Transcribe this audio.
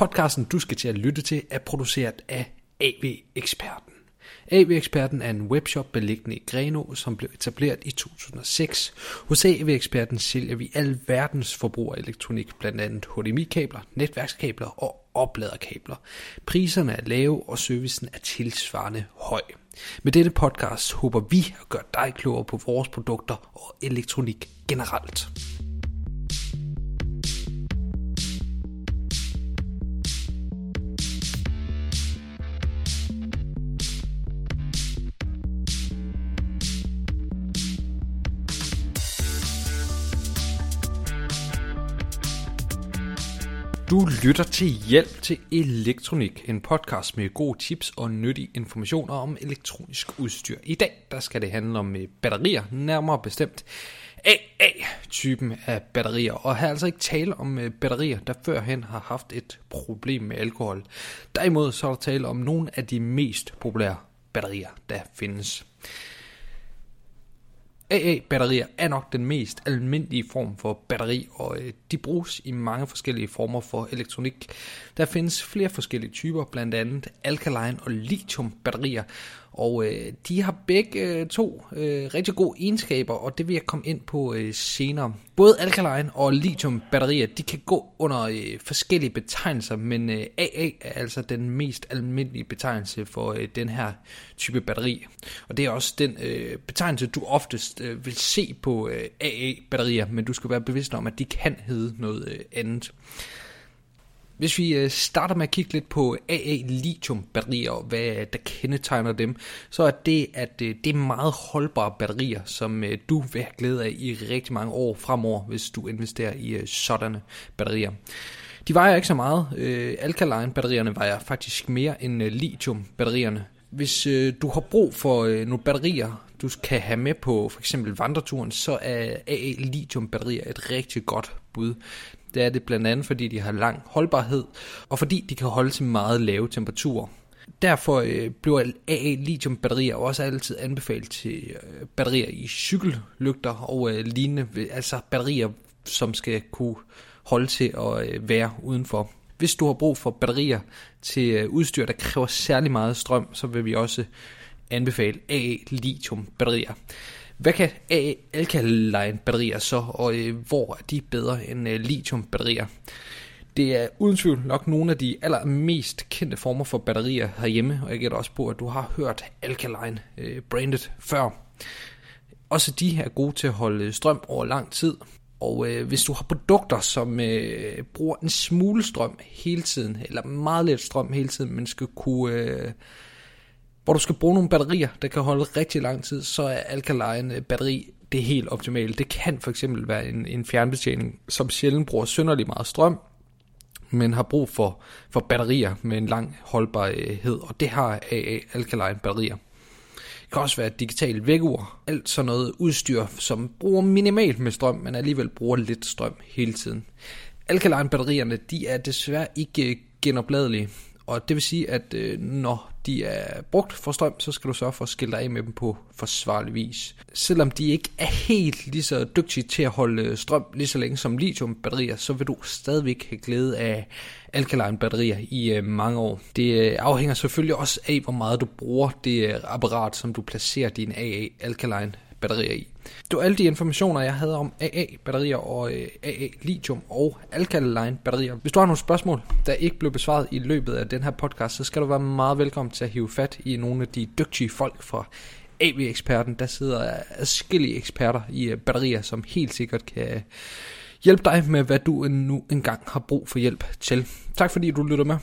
Podcasten, du skal til at lytte til, er produceret af AV Eksperten. AV Eksperten er en webshop beliggende i Greno, som blev etableret i 2006. Hos AV Eksperten sælger vi al verdens forbrugerelektronik, blandt andet HDMI-kabler, netværkskabler og opladerkabler. Priserne er lave, og servicen er tilsvarende høj. Med dette podcast håber vi at gøre dig klogere på vores produkter og elektronik generelt. Du lytter til Hjælp til Elektronik, en podcast med gode tips og nyttige informationer om elektronisk udstyr. I dag der skal det handle om øh, batterier, nærmere bestemt AA-typen af batterier. Og her er altså ikke tale om øh, batterier, der førhen har haft et problem med alkohol. Derimod så er der tale om nogle af de mest populære batterier, der findes. AA-batterier er nok den mest almindelige form for batteri, og øh, de bruges i mange forskellige former for elektronik. Der findes flere forskellige typer, blandt andet alkaline og lithium batterier, og øh, de har begge øh, to øh, rigtig gode egenskaber, og det vil jeg komme ind på øh, senere. Både alkaline og lithium batterier, de kan gå under øh, forskellige betegnelser, men øh, AA er altså den mest almindelige betegnelse for øh, den her type batteri. Og det er også den øh, betegnelse, du oftest øh, vil se på øh, AA-batterier, men du skal være bevidst om, at de kan hedde noget øh, andet. Hvis vi øh, starter med at kigge lidt på AA lithium batterier og hvad der kendetegner dem, så er det, at øh, det er meget holdbare batterier, som øh, du vil have glæde af i rigtig mange år fremover, hvis du investerer i sådanne batterier. De vejer ikke så meget. Alkaline batterierne vejer faktisk mere end lithium batterierne. Hvis du har brug for nogle batterier, du kan have med på for eksempel vandreturen, så er AA lithium batterier et rigtig godt bud. Det er det blandt andet, fordi de har lang holdbarhed, og fordi de kan holde til meget lave temperaturer. Derfor øh, bliver AA lithium batterier også altid anbefalet til øh, batterier i cykellygter og øh, lignende, altså batterier, som skal kunne holde til at øh, være udenfor. Hvis du har brug for batterier til øh, udstyr, der kræver særlig meget strøm, så vil vi også anbefale AA lithium batterier. Hvad kan alkaline batterier så, og øh, hvor er de bedre end øh, lithium batterier? Det er uden tvivl nok nogle af de allermest kendte former for batterier herhjemme, og jeg gætter også på, at du har hørt Alkaline øh, branded før. Også de er gode til at holde strøm over lang tid, og øh, hvis du har produkter, som øh, bruger en smule strøm hele tiden, eller meget lidt strøm hele tiden, men skal kunne... Øh, hvor du skal bruge nogle batterier, der kan holde rigtig lang tid, så er alkaline øh, batteri det helt optimale. Det kan for eksempel være en, en fjernbetjening, som sjældent bruger synderlig meget strøm, men har brug for, for batterier med en lang holdbarhed, og det har AA alkaline batterier. Det kan også være et digitalt vækkeur, alt sådan noget udstyr, som bruger minimalt med strøm, men alligevel bruger lidt strøm hele tiden. Alkaline batterierne, de er desværre ikke genopladelige, og det vil sige, at øh, når de er brugt for strøm, så skal du sørge for at skille dig af med dem på forsvarlig vis. Selvom de ikke er helt lige så dygtige til at holde øh, strøm lige så længe som lithium-batterier, så vil du stadigvæk have glæde af alkaline batterier i øh, mange år. Det øh, afhænger selvfølgelig også af, hvor meget du bruger det øh, apparat, som du placerer din AA alkaline batterier i. Det var alle de informationer, jeg havde om AA-batterier og øh, AA-lithium og alkaline-batterier. Hvis du har nogle spørgsmål, der ikke blev besvaret i løbet af den her podcast, så skal du være meget velkommen til at hive fat i nogle af de dygtige folk fra AV-eksperten. Der sidder adskillige eksperter i øh, batterier, som helt sikkert kan hjælpe dig med, hvad du nu engang har brug for hjælp til. Tak fordi du lytter med.